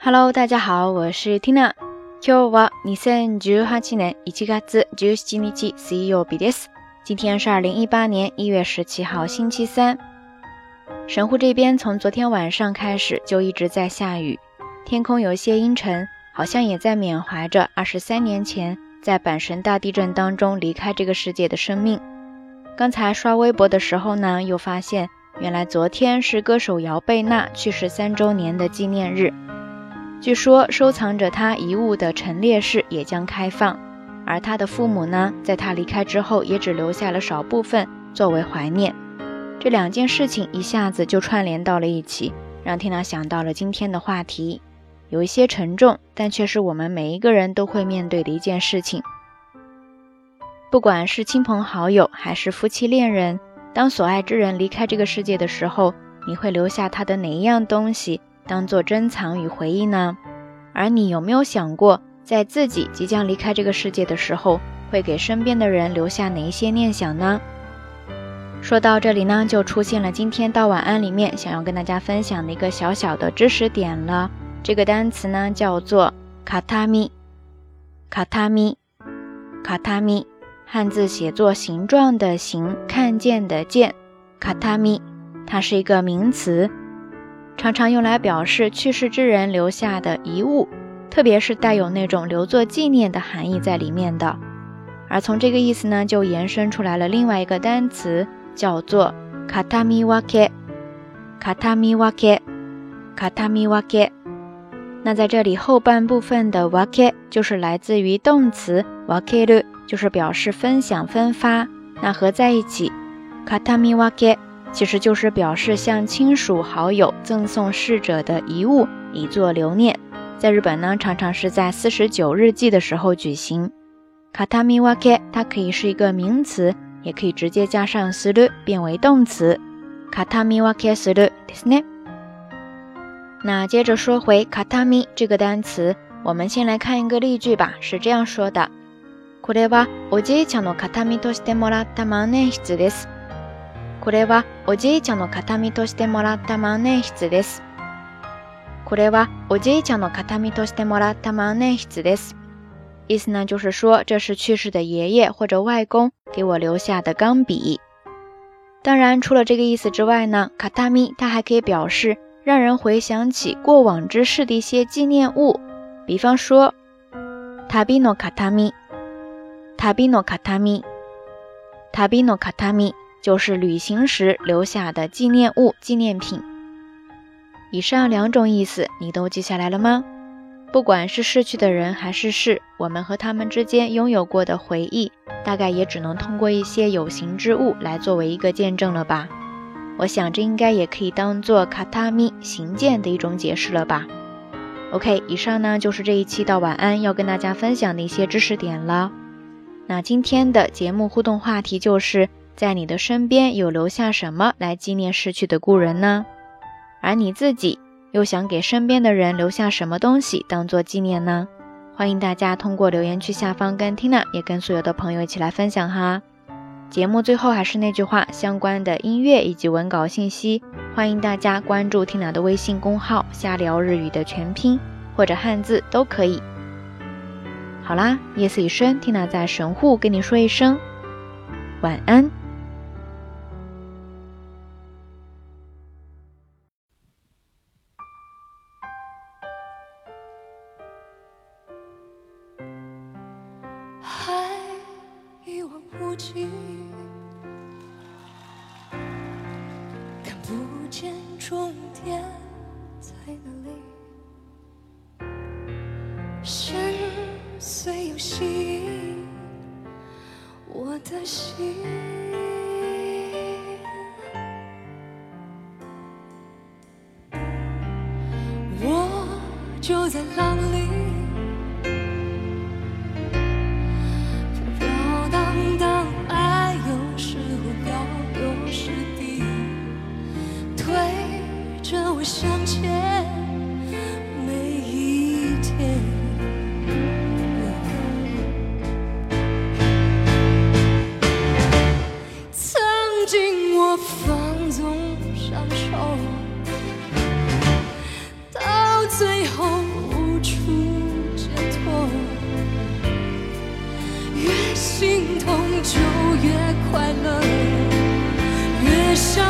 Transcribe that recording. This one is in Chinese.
Hello，大家好，我是 Tina。今日は二千十八年一月十七日水曜日です。今天是二零一八年一月十七号星期三。神户这边从昨天晚上开始就一直在下雨，天空有些阴沉，好像也在缅怀着二十三年前在阪神大地震当中离开这个世界的生命。刚才刷微博的时候呢，又发现原来昨天是歌手姚贝娜去世三周年的纪念日。 据说收藏着他遗物的陈列室也将开放，而他的父母呢，在他离开之后也只留下了少部分作为怀念。这两件事情一下子就串联到了一起，让缇娜想到了今天的话题，有一些沉重，但却是我们每一个人都会面对的一件事情。不管是亲朋好友还是夫妻恋人，当所爱之人离开这个世界的时候，你会留下他的哪一样东西当做珍藏与回忆呢？而你有没有想过，在自己即将离开这个世界的时候，会给身边的人留下哪一些念想呢？说到这里呢，就出现了今天到晚安里面想要跟大家分享的一个小小的知识点了。这个单词呢叫做卡塔米，卡塔米，卡塔米。汉字写作形状的形，看见的见，卡塔米，它是一个名词，常常用来表示去世之人留下的遗物，特别是带有那种留作纪念的含义在里面的。而从这个意思呢，就延伸出来了另外一个单词，叫做卡塔米瓦克，卡塔米瓦克，卡塔米瓦克。那在这里后半部分的瓦克就是来自于动词瓦克鲁。就是表示分享、分发，那合在一起，katami wake，其实就是表示向亲属好友赠送逝者的遗物，以作留念。在日本呢，常常是在四十九日祭的时候举行。katami wake，它可以是一个名词，也可以直接加上 suru 变为动词。katami wake suru ですね。那接着说回 katami 这个单词，我们先来看一个例句吧，是这样说的。これはおじいちゃんの形見としてもらった万年筆です。 これはおじいちゃんの形見としてもらった万年筆です。これはおじいちゃんの形見としてもらった万年筆です。意思呢，就是说这是去世的爷爷或者外公给我留下的钢笔。当然，除了这个意思之外呢，卡塔米它还可以表示让人回想起过往之事的一些纪念物，比方说塔比诺卡塔米。塔比诺卡塔米，塔比诺卡塔米就是旅行时留下的纪念物、纪念品。以上两种意思你都记下来了吗？不管是逝去的人还是事，我们和他们之间拥有过的回忆，大概也只能通过一些有形之物来作为一个见证了吧？我想这应该也可以当做卡塔米行健的一种解释了吧？OK，以上呢就是这一期到晚安要跟大家分享的一些知识点了。那今天的节目互动话题就是在你的身边有留下什么来纪念逝去的故人呢？而你自己又想给身边的人留下什么东西当做纪念呢？欢迎大家通过留言区下方跟 Tina 也跟所有的朋友一起来分享哈。节目最后还是那句话，相关的音乐以及文稿信息，欢迎大家关注 Tina 的微信公号“瞎聊日语”的全拼或者汉字都可以。好啦，夜色已深，缇娜在神户跟你说一声晚安。望无际，看不见终点在哪里。虽有吸引我的心，我就在浪里。向前每一天。曾经我放纵享受，到最后无处解脱，越心痛就越快乐，越伤。